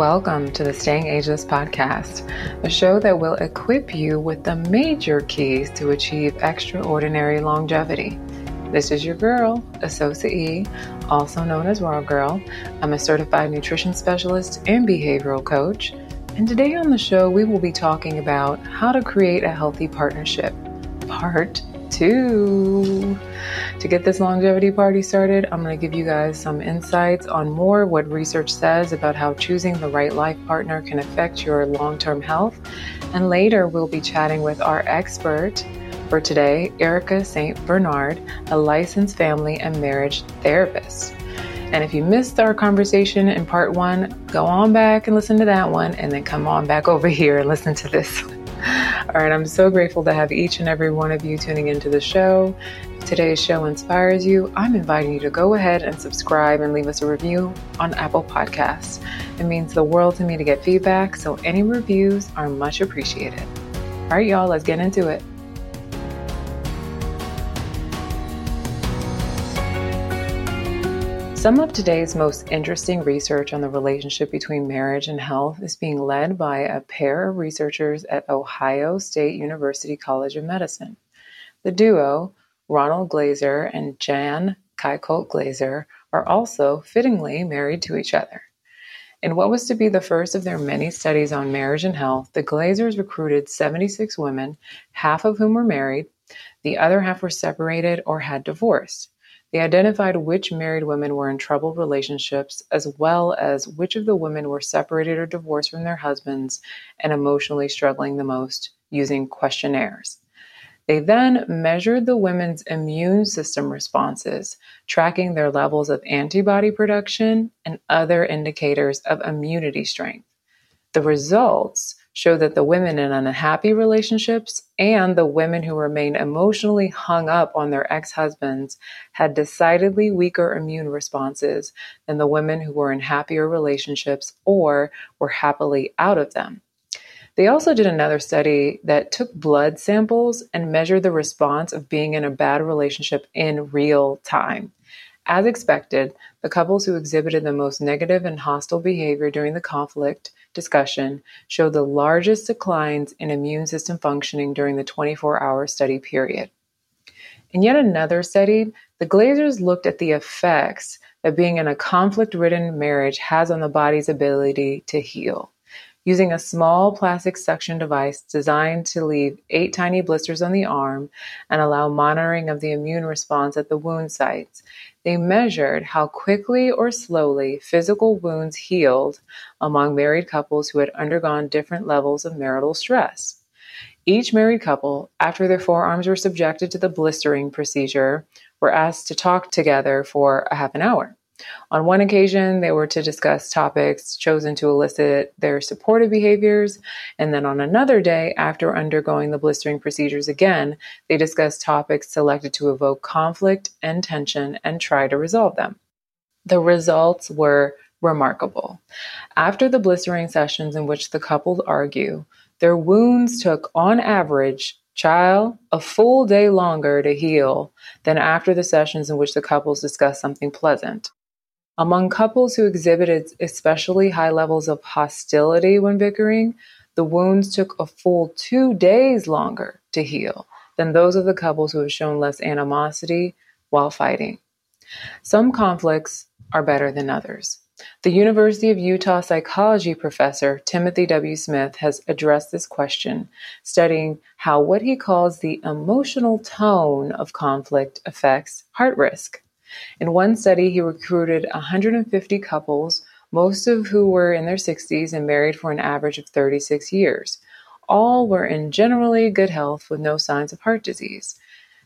Welcome to the Staying Ageless podcast, a show that will equip you with the major keys to achieve extraordinary longevity. This is your girl, Asosa E, also known as Raw Girl. I'm a certified nutrition specialist and behavioral coach. And today on the show, we will be talking about how to create a healthy partnership, part two. To get this longevity party started, I'm going to give you guys some insights on more what research says about how choosing the right life partner can affect your long term health. And later, we'll be chatting with our expert for today, Erica St. Bernard, a licensed family and marriage therapist. And if you missed our conversation in part one, go on back and listen to that one, and then come on back over here and listen to this All right, I'm so grateful to have each and every one of you tuning into the show. If today's show inspires you, I'm inviting you to go ahead and subscribe and leave us a review on Apple Podcasts. It means the world to me to get feedback, so any reviews are much appreciated. All right, y'all, let's get into it. Some of today's most interesting research on the relationship between marriage and health is being led by a pair of researchers at Ohio State University College of Medicine. The duo, Ronald Glaser and Jan Kiecolt Glaser, are also fittingly married to each other. In what was to be the first of their many studies on marriage and health, the Glasers recruited 76 women, half of whom were married, the other half were separated or had divorced. They identified which married women were in troubled relationships, as well as which of the women were separated or divorced from their husbands and emotionally struggling the most, using questionnaires. They then measured the women's immune system responses, tracking their levels of antibody production and other indicators of immunity strength. The results show that the women in unhappy relationships and the women who remained emotionally hung up on their ex husbands had decidedly weaker immune responses than the women who were in happier relationships or were happily out of them. They also did another study that took blood samples and measured the response of being in a bad relationship in real time. As expected, the couples who exhibited the most negative and hostile behavior during the conflict discussion showed the largest declines in immune system functioning during the 24 hour study period. In yet another study, the Glasers looked at the effects that being in a conflict ridden marriage has on the body's ability to heal. Using a small plastic suction device designed to leave eight tiny blisters on the arm and allow monitoring of the immune response at the wound sites, they measured how quickly or slowly physical wounds healed among married couples who had undergone different levels of marital stress. Each married couple, after their forearms were subjected to the blistering procedure, were asked to talk together for a half an hour. On one occasion, they were to discuss topics chosen to elicit their supportive behaviors. And then on another day, after undergoing the blistering procedures again, they discussed topics selected to evoke conflict and tension and try to resolve them. The results were remarkable. After the blistering sessions in which the couples argue, their wounds took, on average, child, a full day longer to heal than after the sessions in which the couples discussed something pleasant. Among couples who exhibited especially high levels of hostility when bickering, the wounds took a full two days longer to heal than those of the couples who have shown less animosity while fighting. Some conflicts are better than others. The University of Utah psychology professor Timothy W. Smith has addressed this question, studying how what he calls the emotional tone of conflict affects heart risk. In one study, he recruited 150 couples, most of who were in their 60s and married for an average of 36 years. All were in generally good health with no signs of heart disease.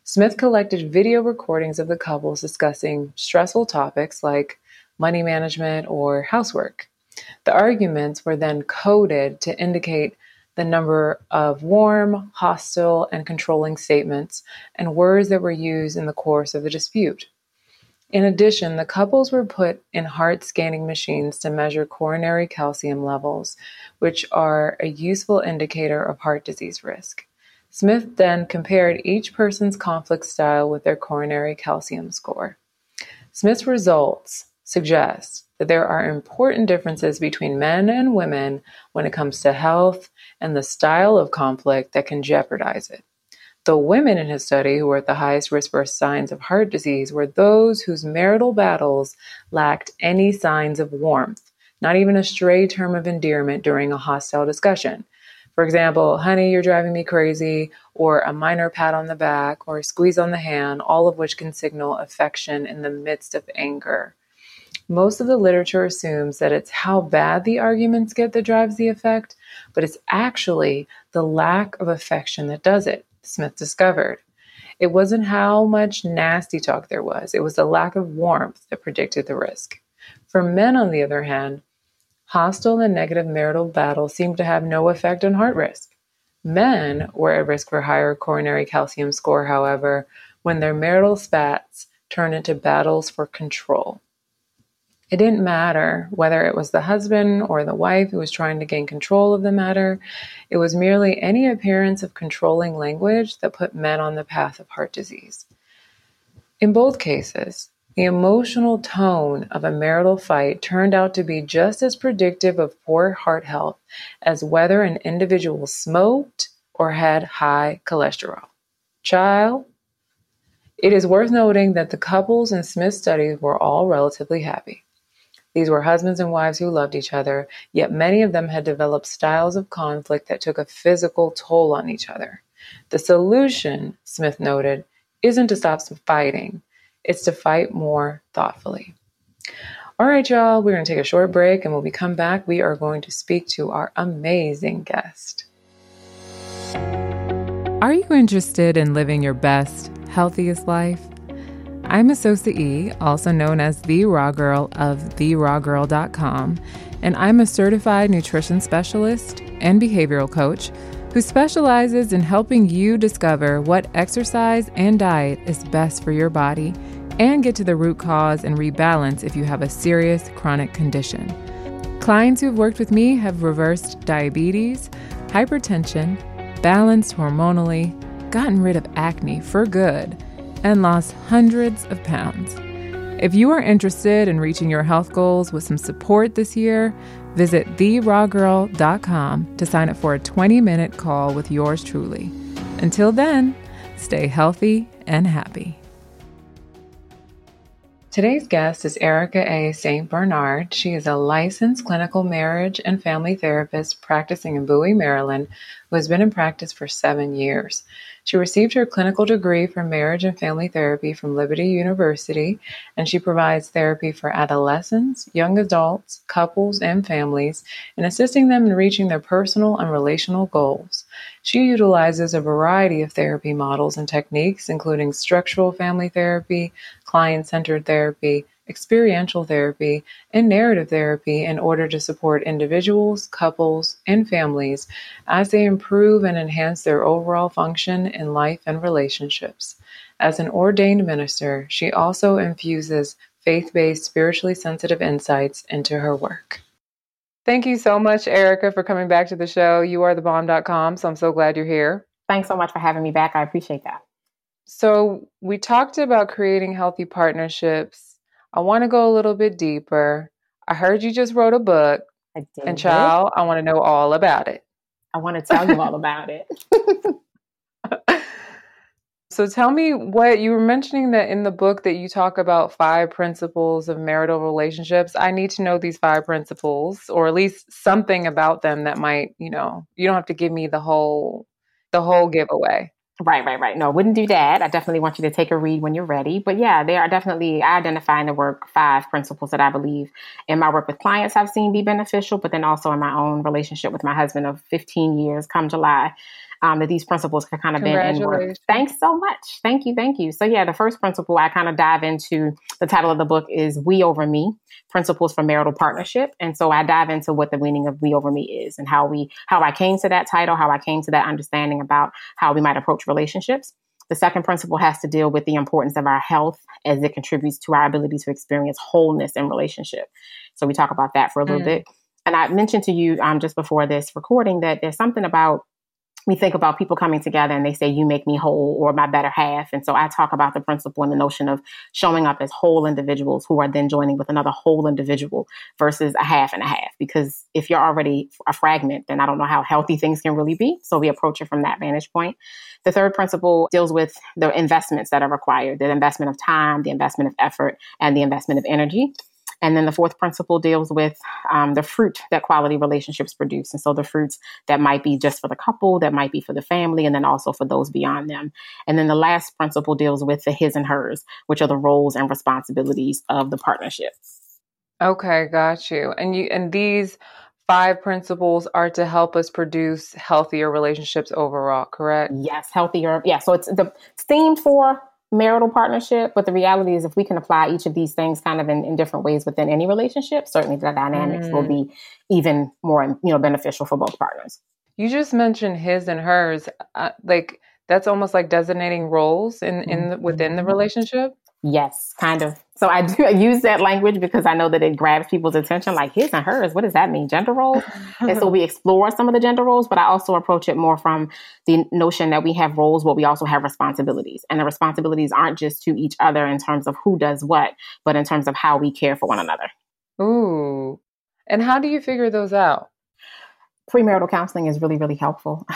Smith collected video recordings of the couples discussing stressful topics like money management or housework. The arguments were then coded to indicate the number of warm, hostile, and controlling statements and words that were used in the course of the dispute. In addition, the couples were put in heart scanning machines to measure coronary calcium levels, which are a useful indicator of heart disease risk. Smith then compared each person's conflict style with their coronary calcium score. Smith's results suggest that there are important differences between men and women when it comes to health and the style of conflict that can jeopardize it. The women in his study who were at the highest risk for signs of heart disease were those whose marital battles lacked any signs of warmth, not even a stray term of endearment during a hostile discussion. For example, honey, you're driving me crazy, or a minor pat on the back, or a squeeze on the hand, all of which can signal affection in the midst of anger. Most of the literature assumes that it's how bad the arguments get that drives the effect, but it's actually the lack of affection that does it, Smith discovered. It wasn't how much nasty talk there was, it was the lack of warmth that predicted the risk. For men, on the other hand, hostile and negative marital battles seemed to have no effect on heart risk. Men were at risk for higher coronary calcium score, however, when their marital spats turned into battles for control. It didn't matter whether it was the husband or the wife who was trying to gain control of the matter. It was merely any appearance of controlling language that put men on the path of heart disease. In both cases, the emotional tone of a marital fight turned out to be just as predictive of poor heart health as whether an individual smoked or had high cholesterol. Child, it is worth noting that the couples in Smith's studies were all relatively happy. These were husbands and wives who loved each other, yet many of them had developed styles of conflict that took a physical toll on each other. The solution, Smith noted, isn't to stop fighting, it's to fight more thoughtfully. All right, y'all, we're going to take a short break, and when we come back, we are going to speak to our amazing guest. Are you interested in living your best, healthiest life? I'm Asosa E, also known as the Raw Girl of therawgirl.com, and I'm a certified nutrition specialist and behavioral coach who specializes in helping you discover what exercise and diet is best for your body and get to the root cause and rebalance if you have a serious chronic condition. Clients who have worked with me have reversed diabetes, hypertension, balanced hormonally, gotten rid of acne for good and lost hundreds of pounds. If you are interested in reaching your health goals with some support this year, visit therawgirl.com to sign up for a 20 minute call with yours truly. Until then, stay healthy and happy. Today's guest is Erica A. St. Bernard. She is a licensed clinical marriage and family therapist practicing in Bowie, Maryland, who has been in practice for seven years. She received her clinical degree for marriage and family therapy from Liberty University, and she provides therapy for adolescents, young adults, couples, and families in assisting them in reaching their personal and relational goals. She utilizes a variety of therapy models and techniques, including structural family therapy, client centered therapy, experiential therapy, and narrative therapy in order to support individuals, couples, and families as they improve and enhance their overall function in life and relationships. As an ordained minister, she also infuses faith based, spiritually sensitive insights into her work. Thank you so much, Erica, for coming back to the show. You are the bomb.com, so I'm so glad you're here. Thanks so much for having me back. I appreciate that. So, we talked about creating healthy partnerships I want to go a little bit deeper. I heard you just wrote a book. I did. And child, I want to know all about it. I want to tell you all about it. so tell me what you were mentioning that in the book that you talk about five principles of marital relationships. I need to know these five principles or at least something about them that might, you know, you don't have to give me the whole the whole giveaway. Right, right, right. No, I wouldn't do that. I definitely want you to take a read when you're ready. But yeah, there are definitely, I identify in the work five principles that I believe in my work with clients I've seen be beneficial, but then also in my own relationship with my husband of 15 years come July um, that these principles have kind of been in work. Thanks so much. Thank you. Thank you. So, yeah, the first principle I kind of dive into the title of the book is We Over Me Principles for Marital Partnership. And so I dive into what the meaning of We Over Me is and how we, how I came to that title, how I came to that understanding about how we might approach relationships. The second principle has to deal with the importance of our health as it contributes to our ability to experience wholeness in relationship. So we talk about that for a little mm. bit. And I mentioned to you um, just before this recording that there's something about we think about people coming together and they say, you make me whole or my better half. And so I talk about the principle and the notion of showing up as whole individuals who are then joining with another whole individual versus a half and a half. Because if you're already a fragment, then I don't know how healthy things can really be. So we approach it from that vantage point. The third principle deals with the investments that are required, the investment of time, the investment of effort, and the investment of energy. And then the fourth principle deals with um, the fruit that quality relationships produce. And so the fruits that might be just for the couple, that might be for the family, and then also for those beyond them. And then the last principle deals with the his and hers, which are the roles and responsibilities of the partnership. Okay, got you. And you and these five principles are to help us produce healthier relationships overall, correct? Yes, healthier. Yeah, so it's the theme for marital partnership. But the reality is, if we can apply each of these things kind of in, in different ways within any relationship, certainly the dynamics mm. will be even more, you know, beneficial for both partners. You just mentioned his and hers. Uh, like that's almost like designating roles in in mm-hmm. within the relationship. Yes, kind of. So I do use that language because I know that it grabs people's attention, like his and hers. What does that mean? Gender roles? and so we explore some of the gender roles, but I also approach it more from the notion that we have roles, but we also have responsibilities. And the responsibilities aren't just to each other in terms of who does what, but in terms of how we care for one another. Ooh. And how do you figure those out? premarital counseling is really, really helpful.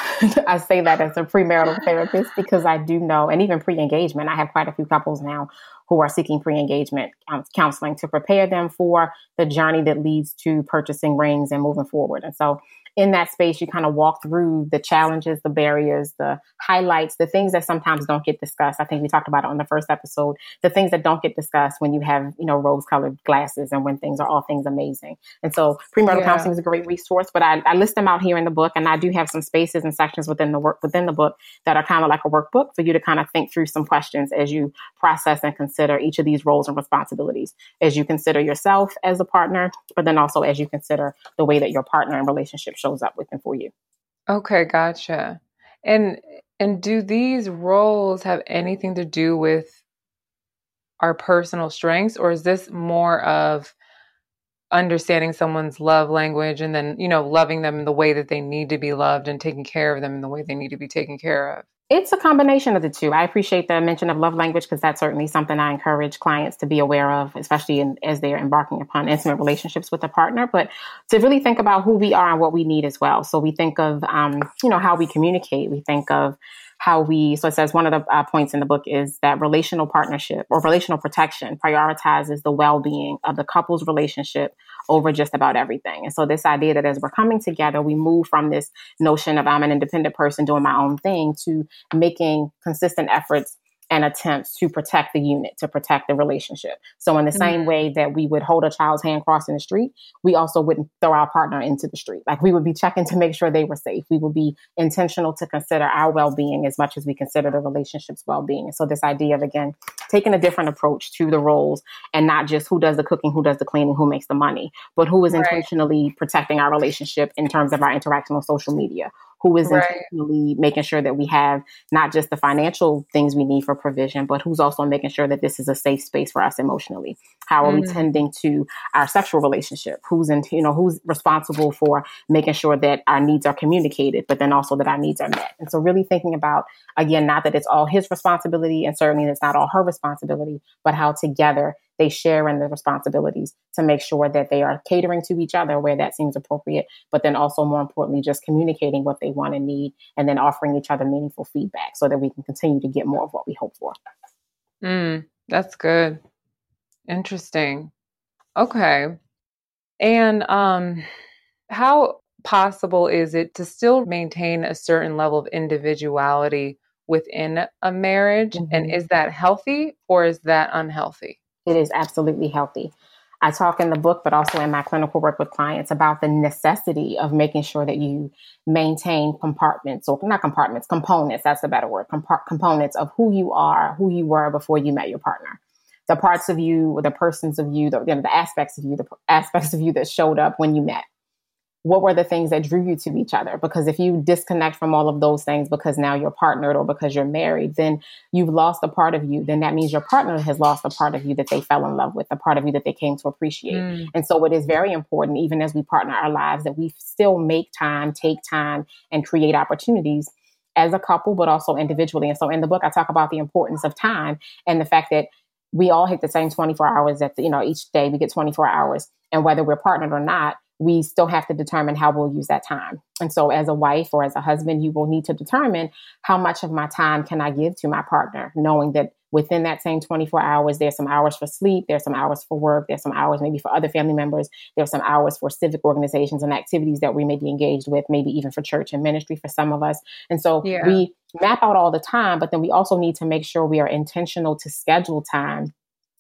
I say that as a premarital therapist because I do know, and even pre engagement, I have quite a few couples now who are seeking pre engagement um, counseling to prepare them for the journey that leads to purchasing rings and moving forward. And so in that space, you kind of walk through the challenges, the barriers, the highlights, the things that sometimes don't get discussed. I think we talked about it on the first episode. The things that don't get discussed when you have, you know, rose colored glasses and when things are all things amazing. And so premarital yeah. counseling is a great resource, but I, I, list them out here in the book and I do have some spaces and sections within the work within the book that are kind of like a workbook for you to kind of think through some questions as you process and consider each of these roles and responsibilities as you consider yourself as a partner, but then also as you consider the way that your partner and relationship shows shows up with them for you. Okay, gotcha. And and do these roles have anything to do with our personal strengths or is this more of understanding someone's love language and then, you know, loving them in the way that they need to be loved and taking care of them in the way they need to be taken care of? It's a combination of the two. I appreciate the mention of love language because that's certainly something I encourage clients to be aware of, especially in, as they're embarking upon intimate relationships with a partner. But to really think about who we are and what we need as well. So we think of, um, you know, how we communicate. We think of how we, so it says one of the uh, points in the book is that relational partnership or relational protection prioritizes the well being of the couple's relationship over just about everything. And so, this idea that as we're coming together, we move from this notion of I'm an independent person doing my own thing to making consistent efforts and attempts to protect the unit, to protect the relationship. So, in the mm-hmm. same way that we would hold a child's hand crossing the street, we also wouldn't throw our partner into the street. Like we would be checking to make sure they were safe. We would be intentional to consider our well being as much as we consider the relationship's well being. And so, this idea of again taking a different approach to the roles and not just who does the cooking, who does the cleaning, who makes the money, but who is right. intentionally protecting our relationship in terms of our interaction on social media who is right. intentionally making sure that we have not just the financial things we need for provision, but who's also making sure that this is a safe space for us emotionally. How are mm-hmm. we tending to our sexual relationship? Who's in, you know, who's responsible for making sure that our needs are communicated, but then also that our needs are met. And so really thinking about, again, not that it's all his responsibility and certainly it's not all her responsibility, but how together they share in the responsibilities to make sure that they are catering to each other where that seems appropriate, but then also more importantly, just communicating what they want and need and then offering each other meaningful feedback so that we can continue to get more of what we hope for. Mm, that's good. Interesting. Okay. And um how possible is it to still maintain a certain level of individuality within a marriage mm-hmm. and is that healthy or is that unhealthy? It is absolutely healthy. I talk in the book, but also in my clinical work with clients about the necessity of making sure that you maintain compartments or not compartments, components. That's the better word. Compart- components of who you are, who you were before you met your partner. The parts of you, the persons of you, the, you know, the aspects of you, the aspects of you that showed up when you met. What were the things that drew you to each other? Because if you disconnect from all of those things because now you're partnered or because you're married, then you've lost a part of you. Then that means your partner has lost a part of you that they fell in love with, a part of you that they came to appreciate. Mm. And so it is very important, even as we partner our lives, that we still make time, take time, and create opportunities as a couple, but also individually. And so in the book, I talk about the importance of time and the fact that we all hit the same 24 hours that, you know, each day we get 24 hours. And whether we're partnered or not, we still have to determine how we'll use that time. And so, as a wife or as a husband, you will need to determine how much of my time can I give to my partner, knowing that within that same 24 hours, there's some hours for sleep, there's some hours for work, there's some hours maybe for other family members, there's some hours for civic organizations and activities that we may be engaged with, maybe even for church and ministry for some of us. And so, yeah. we map out all the time, but then we also need to make sure we are intentional to schedule time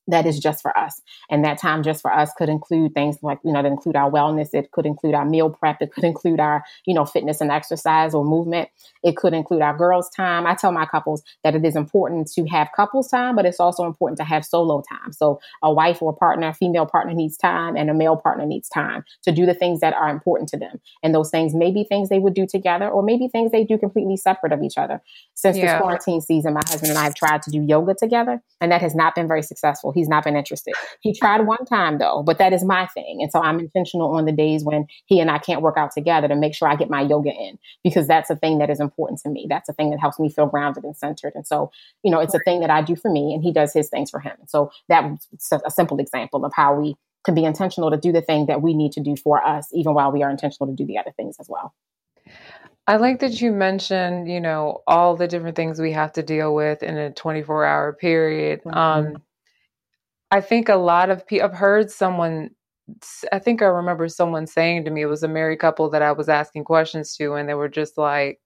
that is just for us. And that time just for us could include things like, you know, that include our wellness. It could include our meal prep. It could include our, you know, fitness and exercise or movement. It could include our girls' time. I tell my couples that it is important to have couples time, but it's also important to have solo time. So a wife or a partner, a female partner needs time and a male partner needs time to do the things that are important to them. And those things may be things they would do together or maybe things they do completely separate of each other. Since yeah. this quarantine season, my husband and I have tried to do yoga together and that has not been very successful He's not been interested. He tried one time though, but that is my thing. And so I'm intentional on the days when he and I can't work out together to make sure I get my yoga in because that's a thing that is important to me. That's a thing that helps me feel grounded and centered. And so, you know, it's a thing that I do for me and he does his things for him. So that's a simple example of how we can be intentional to do the thing that we need to do for us, even while we are intentional to do the other things as well. I like that you mentioned, you know, all the different things we have to deal with in a 24 hour period. Mm-hmm. Um, I think a lot of people, I've heard someone, I think I remember someone saying to me, it was a married couple that I was asking questions to, and they were just like,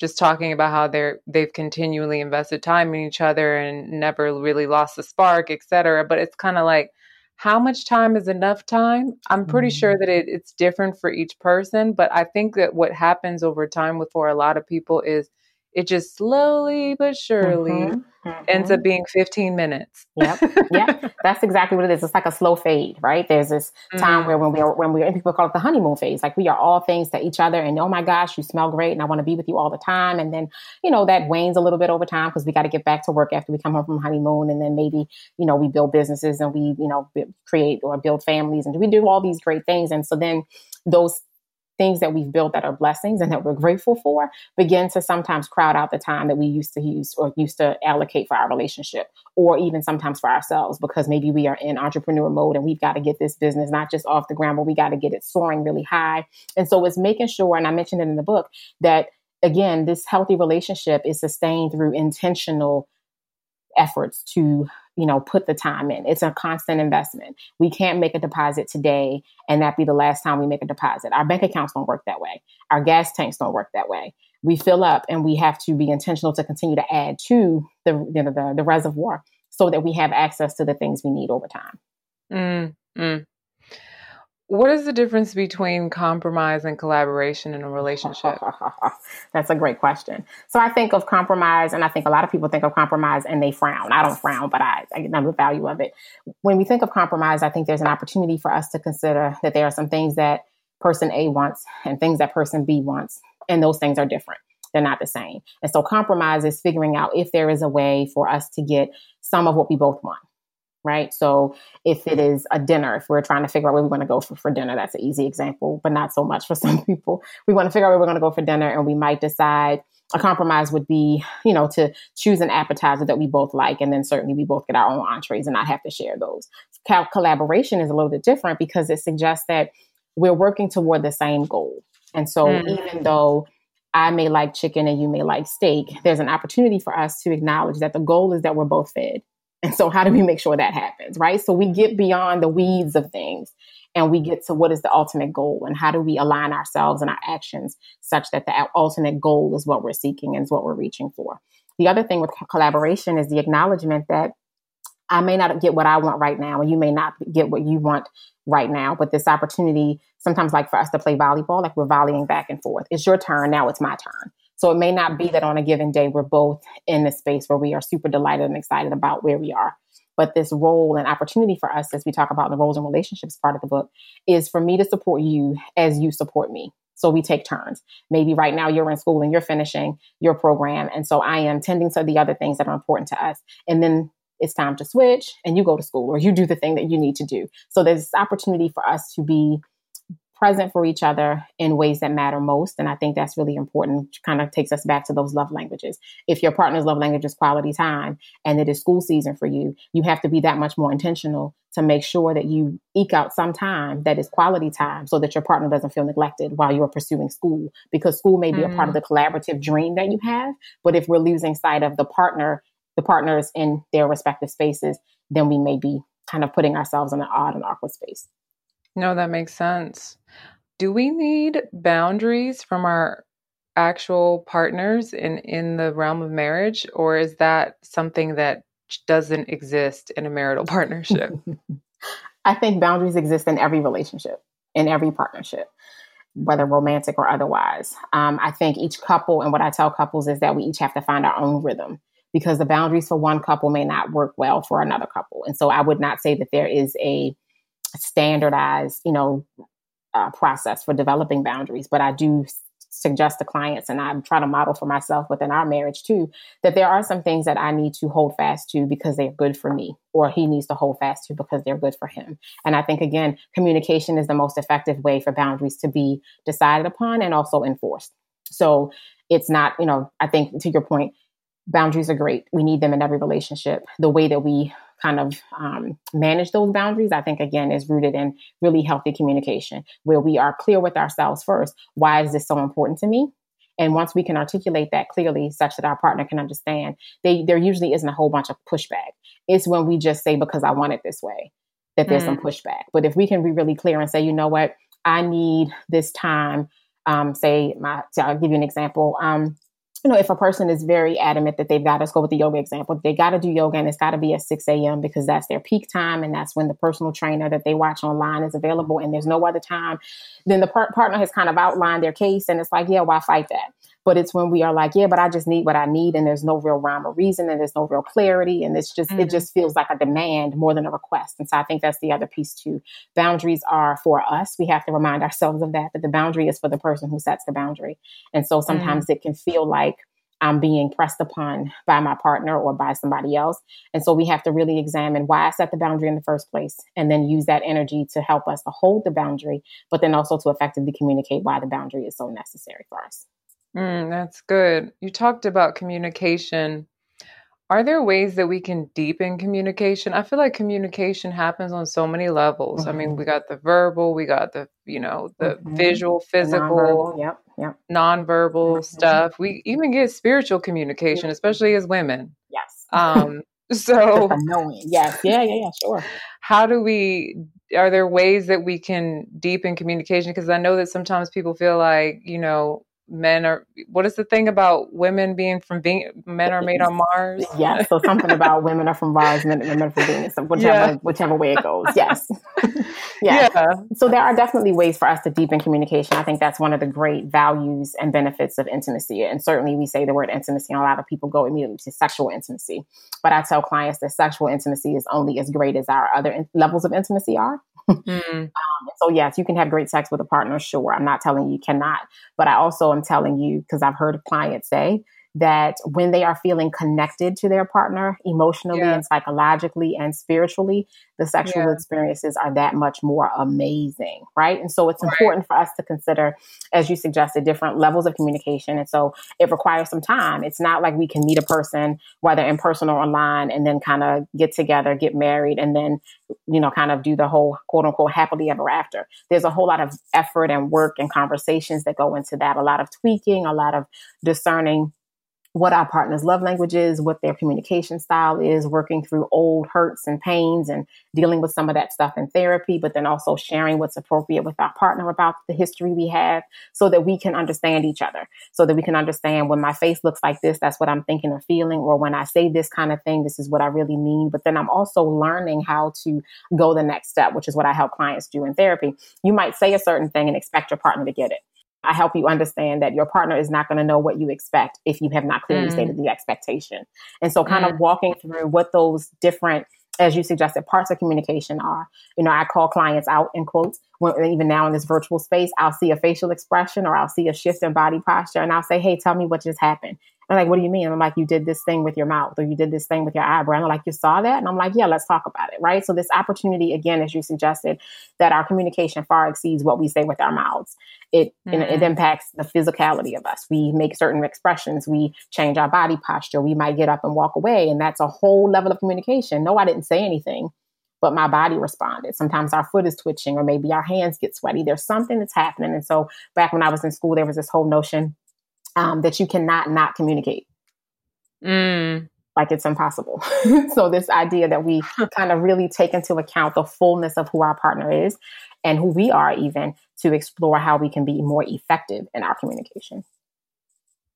just talking about how they're they've continually invested time in each other and never really lost the spark, et cetera. But it's kind of like, how much time is enough time? I'm pretty mm-hmm. sure that it, it's different for each person, but I think that what happens over time with for a lot of people is it just slowly but surely mm-hmm. Mm-hmm. ends up being 15 minutes. yep. Yeah. That's exactly what it is. It's like a slow fade, right? There's this time mm-hmm. where when we are when we are and people call it the honeymoon phase. Like we are all things to each other and oh my gosh, you smell great and I want to be with you all the time. And then, you know, that wanes a little bit over time because we got to get back to work after we come home from honeymoon. And then maybe, you know, we build businesses and we, you know, create or build families and we do all these great things. And so then those things that we've built that are blessings and that we're grateful for begin to sometimes crowd out the time that we used to use or used to allocate for our relationship or even sometimes for ourselves because maybe we are in entrepreneur mode and we've got to get this business not just off the ground but we got to get it soaring really high. And so it's making sure and i mentioned it in the book that again this healthy relationship is sustained through intentional efforts to you know put the time in. It's a constant investment. We can't make a deposit today and that be the last time we make a deposit. Our bank accounts don't work that way. Our gas tanks don't work that way. We fill up and we have to be intentional to continue to add to the know, the, the reservoir so that we have access to the things we need over time. Mm, mm. What is the difference between compromise and collaboration in a relationship? That's a great question. So I think of compromise, and I think a lot of people think of compromise and they frown. I don't frown, but I, I know the value of it. When we think of compromise, I think there's an opportunity for us to consider that there are some things that person A wants and things that person B wants, and those things are different. They're not the same. And so compromise is figuring out if there is a way for us to get some of what we both want right? So if it is a dinner, if we're trying to figure out where we want to go for, for dinner, that's an easy example, but not so much for some people. We want to figure out where we're going to go for dinner and we might decide a compromise would be, you know, to choose an appetizer that we both like. And then certainly we both get our own entrees and not have to share those. Cal- collaboration is a little bit different because it suggests that we're working toward the same goal. And so mm. even though I may like chicken and you may like steak, there's an opportunity for us to acknowledge that the goal is that we're both fed and so, how do we make sure that happens, right? So, we get beyond the weeds of things and we get to what is the ultimate goal and how do we align ourselves and our actions such that the ultimate goal is what we're seeking and is what we're reaching for. The other thing with collaboration is the acknowledgement that I may not get what I want right now, and you may not get what you want right now. But this opportunity, sometimes like for us to play volleyball, like we're volleying back and forth. It's your turn, now it's my turn. So it may not be that on a given day we're both in the space where we are super delighted and excited about where we are. But this role and opportunity for us, as we talk about the roles and relationships part of the book, is for me to support you as you support me. So we take turns. Maybe right now you're in school and you're finishing your program. And so I am tending to the other things that are important to us. And then it's time to switch and you go to school or you do the thing that you need to do. So there's this opportunity for us to be present for each other in ways that matter most. And I think that's really important. Kind of takes us back to those love languages. If your partner's love language is quality time and it is school season for you, you have to be that much more intentional to make sure that you eke out some time that is quality time so that your partner doesn't feel neglected while you're pursuing school because school may be mm. a part of mm. the collaborative dream that you have. But if we're losing sight of the partner, the partners in their respective spaces, then we may be kind of putting ourselves in an odd and awkward space. No, that makes sense. Do we need boundaries from our actual partners in in the realm of marriage or is that something that doesn't exist in a marital partnership? I think boundaries exist in every relationship, in every partnership, whether romantic or otherwise. Um, I think each couple, and what I tell couples is that we each have to find our own rhythm because the boundaries for one couple may not work well for another couple. And so I would not say that there is a standardized, you know, uh, process for developing boundaries. But I do suggest to clients, and I try to model for myself within our marriage too, that there are some things that I need to hold fast to because they're good for me, or he needs to hold fast to because they're good for him. And I think, again, communication is the most effective way for boundaries to be decided upon and also enforced. So it's not, you know, I think to your point, boundaries are great. We need them in every relationship. The way that we kind of um, manage those boundaries, I think again is rooted in really healthy communication, where we are clear with ourselves first. Why is this so important to me? And once we can articulate that clearly, such that our partner can understand, they, there usually isn't a whole bunch of pushback. It's when we just say, because I want it this way, that there's mm. some pushback. But if we can be really clear and say, you know what, I need this time, um, say, my, so I'll give you an example. Um, you know, if a person is very adamant that they've got, let's go with the yoga example, they got to do yoga and it's got to be at 6 a.m. because that's their peak time and that's when the personal trainer that they watch online is available and there's no other time, then the par- partner has kind of outlined their case and it's like, yeah, why fight that? But it's when we are like, yeah, but I just need what I need, and there's no real rhyme or reason, and there's no real clarity, and it's just mm-hmm. it just feels like a demand more than a request. And so I think that's the other piece too. Boundaries are for us. We have to remind ourselves of that. That the boundary is for the person who sets the boundary. And so sometimes mm-hmm. it can feel like I'm being pressed upon by my partner or by somebody else. And so we have to really examine why I set the boundary in the first place and then use that energy to help us to hold the boundary, but then also to effectively communicate why the boundary is so necessary for us. Mm, that's good. You talked about communication. Are there ways that we can deepen communication? I feel like communication happens on so many levels. Mm-hmm. I mean, mm-hmm. we got the verbal, we got the, you know, the mm-hmm. visual, physical, yep, yep. nonverbal mm-hmm. stuff. We even get spiritual communication, especially as women. Yes. Um, so knowing. Yes. Yeah, yeah, yeah, sure. How do we are there ways that we can deepen communication because I know that sometimes people feel like, you know, men are what is the thing about women being from being men are made on Mars? Yeah, so something about women are from Mars, men, men are from Venus, whichever yeah. whichever way it goes. Yes. yes. Yeah. So there are definitely ways for us to deepen communication. I think that's one of the great values and benefits of intimacy. And certainly we say the word intimacy, and a lot of people go immediately to sexual intimacy. But I tell clients that sexual intimacy is only as great as our other in- levels of intimacy are. Mm. um, so yes, you can have great sex with a partner. Sure, I'm not telling you you cannot, but I also am telling you because I've heard clients say that when they are feeling connected to their partner emotionally yeah. and psychologically and spiritually, the sexual yeah. experiences are that much more amazing, right? And so it's right. important for us to consider, as you suggested, different levels of communication. And so it requires some time. It's not like we can meet a person, whether in person or online, and then kind of get together, get married, and then, you know, kind of do the whole quote unquote happily ever after. There's a whole lot of effort and work and conversations that go into that, a lot of tweaking, a lot of discerning what our partner's love language is, what their communication style is, working through old hurts and pains and dealing with some of that stuff in therapy, but then also sharing what's appropriate with our partner about the history we have so that we can understand each other, so that we can understand when my face looks like this, that's what I'm thinking or feeling, or when I say this kind of thing, this is what I really mean. But then I'm also learning how to go the next step, which is what I help clients do in therapy. You might say a certain thing and expect your partner to get it. I help you understand that your partner is not going to know what you expect if you have not clearly mm. stated the expectation. And so, kind mm. of walking through what those different as you suggested, parts of communication are, you know, I call clients out in quotes. When, even now in this virtual space, I'll see a facial expression or I'll see a shift in body posture and I'll say, hey, tell me what just happened. And like, what do you mean? And I'm like, you did this thing with your mouth or you did this thing with your eyebrow. And I'm like, you saw that? And I'm like, yeah, let's talk about it. Right. So this opportunity, again, as you suggested, that our communication far exceeds what we say with our mouths. It, mm-hmm. it, it impacts the physicality of us. We make certain expressions. We change our body posture. We might get up and walk away. And that's a whole level of communication. No, I didn't say anything but my body responded. Sometimes our foot is twitching, or maybe our hands get sweaty. There's something that's happening. And so, back when I was in school, there was this whole notion um, that you cannot not communicate. Mm. Like it's impossible. so, this idea that we kind of really take into account the fullness of who our partner is and who we are, even to explore how we can be more effective in our communication.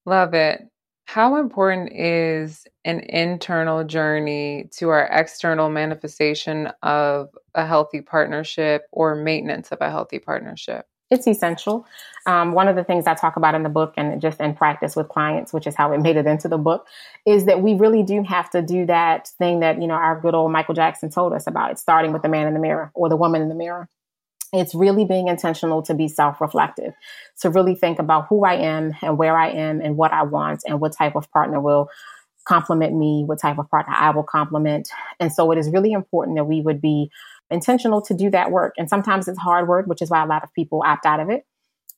Love it. How important is an internal journey to our external manifestation of a healthy partnership or maintenance of a healthy partnership? It's essential. Um, one of the things I talk about in the book and just in practice with clients, which is how it made it into the book, is that we really do have to do that thing that, you know, our good old Michael Jackson told us about. It's starting with the man in the mirror or the woman in the mirror. It's really being intentional to be self reflective, to really think about who I am and where I am and what I want and what type of partner will complement me, what type of partner I will complement. And so it is really important that we would be intentional to do that work. And sometimes it's hard work, which is why a lot of people opt out of it.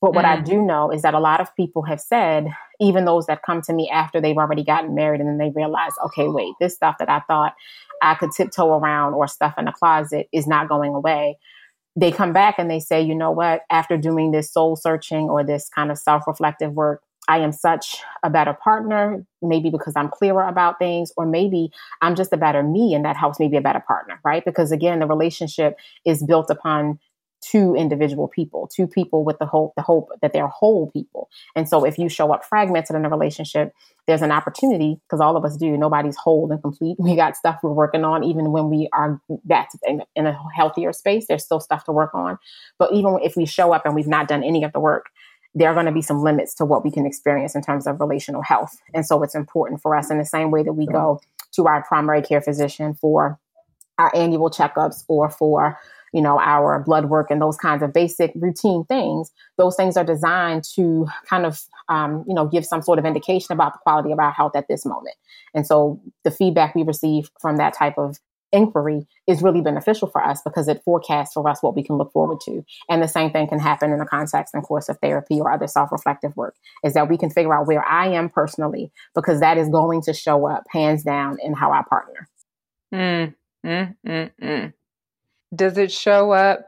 But what mm. I do know is that a lot of people have said, even those that come to me after they've already gotten married and then they realize, okay, wait, this stuff that I thought I could tiptoe around or stuff in the closet is not going away. They come back and they say, you know what, after doing this soul searching or this kind of self reflective work, I am such a better partner, maybe because I'm clearer about things, or maybe I'm just a better me and that helps me be a better partner, right? Because again, the relationship is built upon two individual people, two people with the hope, the hope that they're whole people. And so if you show up fragmented in a relationship, there's an opportunity because all of us do. Nobody's whole and complete. We got stuff we're working on, even when we are that's in, in a healthier space. There's still stuff to work on. But even if we show up and we've not done any of the work, there are going to be some limits to what we can experience in terms of relational health. And so it's important for us in the same way that we go to our primary care physician for our annual checkups or for you know our blood work and those kinds of basic routine things those things are designed to kind of um, you know give some sort of indication about the quality of our health at this moment and so the feedback we receive from that type of inquiry is really beneficial for us because it forecasts for us what we can look forward to. And the same thing can happen in the context and course of therapy or other self reflective work is that we can figure out where I am personally because that is going to show up hands down in how I partner. Mm, mm, mm, mm. Does it show up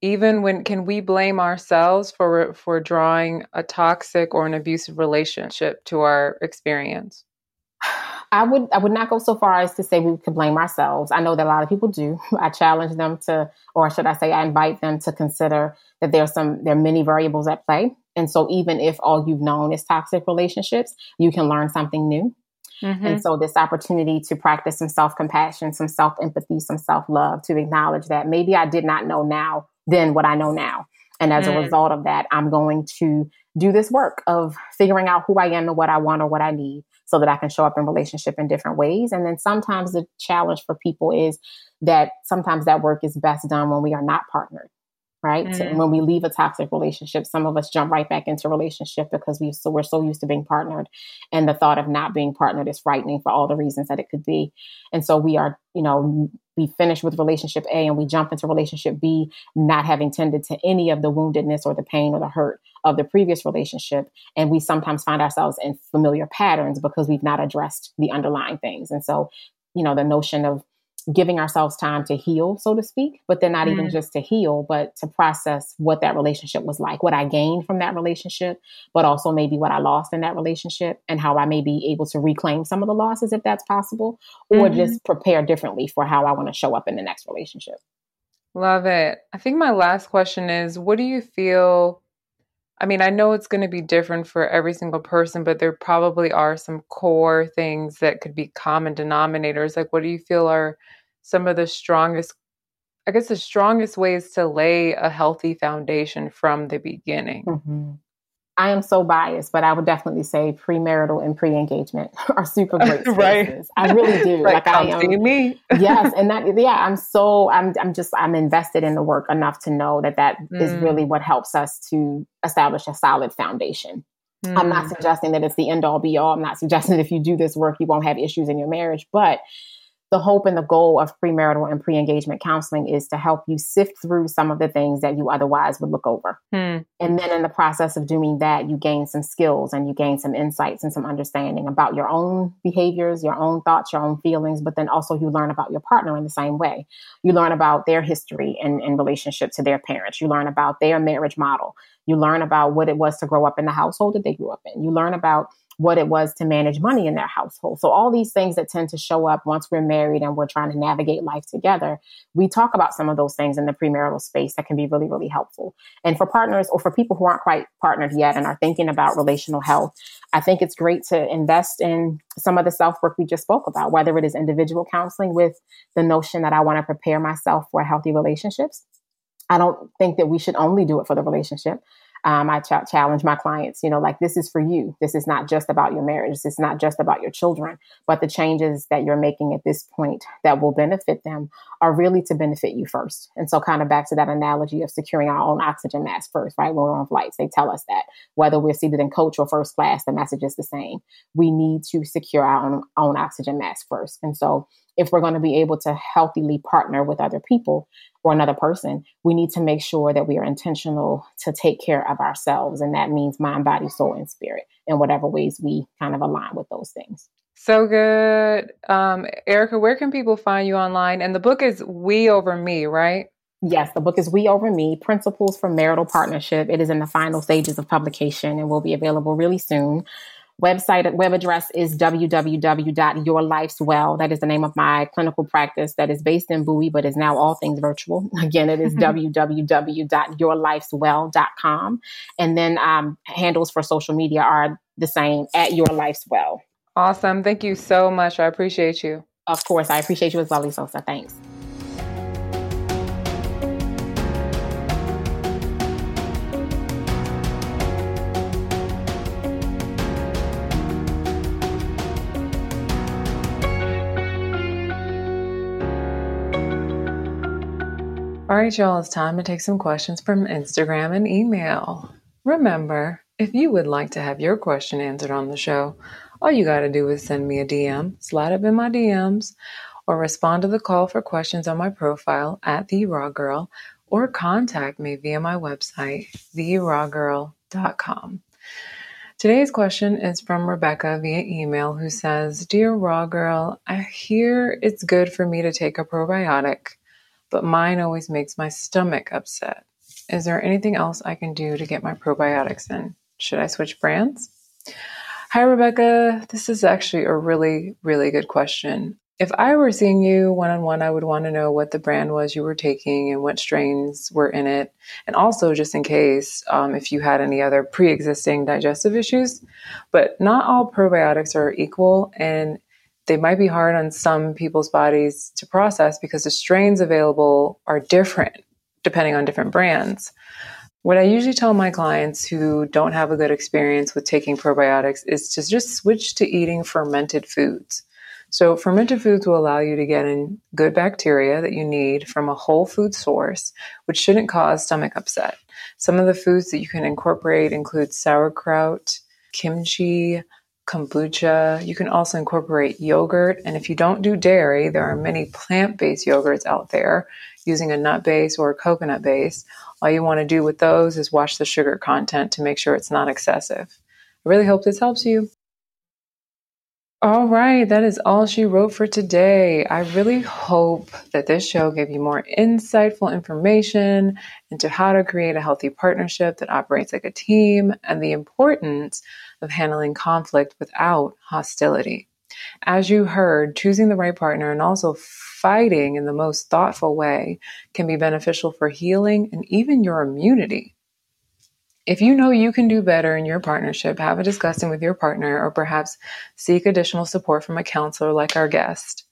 even when can we blame ourselves for for drawing a toxic or an abusive relationship to our experience? I would I would not go so far as to say we could blame ourselves. I know that a lot of people do. I challenge them to, or should I say, I invite them to consider that there's some there are many variables at play. And so even if all you've known is toxic relationships, you can learn something new. Mm-hmm. And so this opportunity to practice some self-compassion, some self-empathy, some self-love, to acknowledge that maybe I did not know now then what I know now. And as mm. a result of that, I'm going to do this work of figuring out who I am and what I want or what I need so that I can show up in relationship in different ways. And then sometimes the challenge for people is that sometimes that work is best done when we are not partnered right? Mm. And when we leave a toxic relationship, some of us jump right back into relationship because we so we're so used to being partnered, and the thought of not being partnered is frightening for all the reasons that it could be. And so we are, you know, we finish with relationship A and we jump into relationship B, not having tended to any of the woundedness or the pain or the hurt of the previous relationship, and we sometimes find ourselves in familiar patterns because we've not addressed the underlying things. And so, you know, the notion of giving ourselves time to heal, so to speak, but then not mm. even just to heal, but to process what that relationship was like, what I gained from that relationship, but also maybe what I lost in that relationship and how I may be able to reclaim some of the losses if that's possible, or mm-hmm. just prepare differently for how I want to show up in the next relationship. Love it. I think my last question is what do you feel? I mean, I know it's going to be different for every single person, but there probably are some core things that could be common denominators. Like, what do you feel are some of the strongest, I guess, the strongest ways to lay a healthy foundation from the beginning? Mm-hmm. I am so biased, but I would definitely say premarital and pre-engagement are super great spaces. right. I really do. like, like I am. Me. yes, and that yeah, I'm so I'm I'm just I'm invested in the work enough to know that that mm. is really what helps us to establish a solid foundation. Mm. I'm not mm. suggesting that it's the end all be all. I'm not suggesting that if you do this work, you won't have issues in your marriage, but the hope and the goal of premarital and pre-engagement counseling is to help you sift through some of the things that you otherwise would look over. Hmm. And then in the process of doing that, you gain some skills and you gain some insights and some understanding about your own behaviors, your own thoughts, your own feelings, but then also you learn about your partner in the same way. You learn about their history in, in relationship to their parents. You learn about their marriage model. You learn about what it was to grow up in the household that they grew up in. You learn about what it was to manage money in their household. So all these things that tend to show up once we're married and we're trying to navigate life together, we talk about some of those things in the premarital space that can be really, really helpful. And for partners or for people who aren't quite partnered yet and are thinking about relational health, I think it's great to invest in some of the self work we just spoke about, whether it is individual counseling with the notion that I want to prepare myself for healthy relationships. I don't think that we should only do it for the relationship um, I ch- challenge my clients, you know, like this is for you. This is not just about your marriage. This is not just about your children, but the changes that you're making at this point that will benefit them are really to benefit you first. And so, kind of back to that analogy of securing our own oxygen mask first, right? When we're on flights, they tell us that whether we're seated in coach or first class, the message is the same. We need to secure our own, own oxygen mask first. And so, if we're going to be able to healthily partner with other people or another person, we need to make sure that we are intentional to take care of ourselves. And that means mind, body, soul, and spirit in whatever ways we kind of align with those things. So good. Um, Erica, where can people find you online? And the book is We Over Me, right? Yes, the book is We Over Me Principles for Marital Partnership. It is in the final stages of publication and will be available really soon website web address is www.yourlifeswell that is the name of my clinical practice that is based in bowie but is now all things virtual. Again it is mm-hmm. www.yourlifeswell.com and then um, handles for social media are the same at your life's well awesome. Thank you so much. I appreciate you. Of course. I appreciate you as well Sosa. thanks All right, y'all, it's time to take some questions from Instagram and email. Remember, if you would like to have your question answered on the show, all you got to do is send me a DM, slide up in my DMs, or respond to the call for questions on my profile at The Raw Girl, or contact me via my website, therawgirl.com. Today's question is from Rebecca via email who says, Dear Raw Girl, I hear it's good for me to take a probiotic but mine always makes my stomach upset. Is there anything else I can do to get my probiotics in? Should I switch brands? Hi, Rebecca. This is actually a really, really good question. If I were seeing you one on one, I would want to know what the brand was you were taking and what strains were in it. And also, just in case, um, if you had any other pre existing digestive issues. But not all probiotics are equal. And they might be hard on some people's bodies to process because the strains available are different depending on different brands. What I usually tell my clients who don't have a good experience with taking probiotics is to just switch to eating fermented foods. So, fermented foods will allow you to get in good bacteria that you need from a whole food source, which shouldn't cause stomach upset. Some of the foods that you can incorporate include sauerkraut, kimchi, kombucha. You can also incorporate yogurt. And if you don't do dairy, there are many plant based yogurts out there using a nut base or a coconut base. All you want to do with those is watch the sugar content to make sure it's not excessive. I really hope this helps you. All right, that is all she wrote for today. I really hope that this show gave you more insightful information into how to create a healthy partnership that operates like a team and the importance of handling conflict without hostility. As you heard, choosing the right partner and also fighting in the most thoughtful way can be beneficial for healing and even your immunity. If you know you can do better in your partnership, have a discussion with your partner or perhaps seek additional support from a counselor like our guest.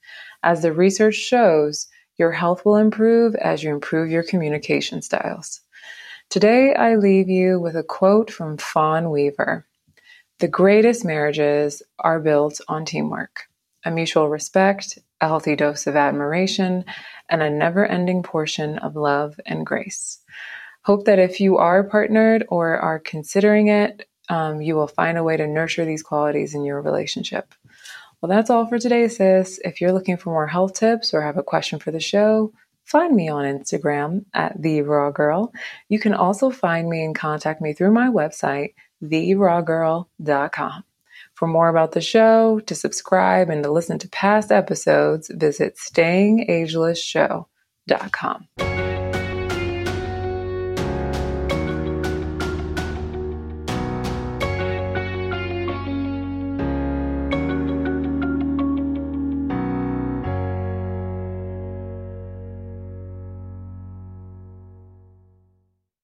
As the research shows, your health will improve as you improve your communication styles. Today, I leave you with a quote from Fawn Weaver The greatest marriages are built on teamwork, a mutual respect, a healthy dose of admiration, and a never ending portion of love and grace. Hope that if you are partnered or are considering it, um, you will find a way to nurture these qualities in your relationship. Well, that's all for today, sis. If you're looking for more health tips or have a question for the show, find me on Instagram at the raw girl. You can also find me and contact me through my website, therawgirl.com. For more about the show, to subscribe, and to listen to past episodes, visit stayingagelessshow.com.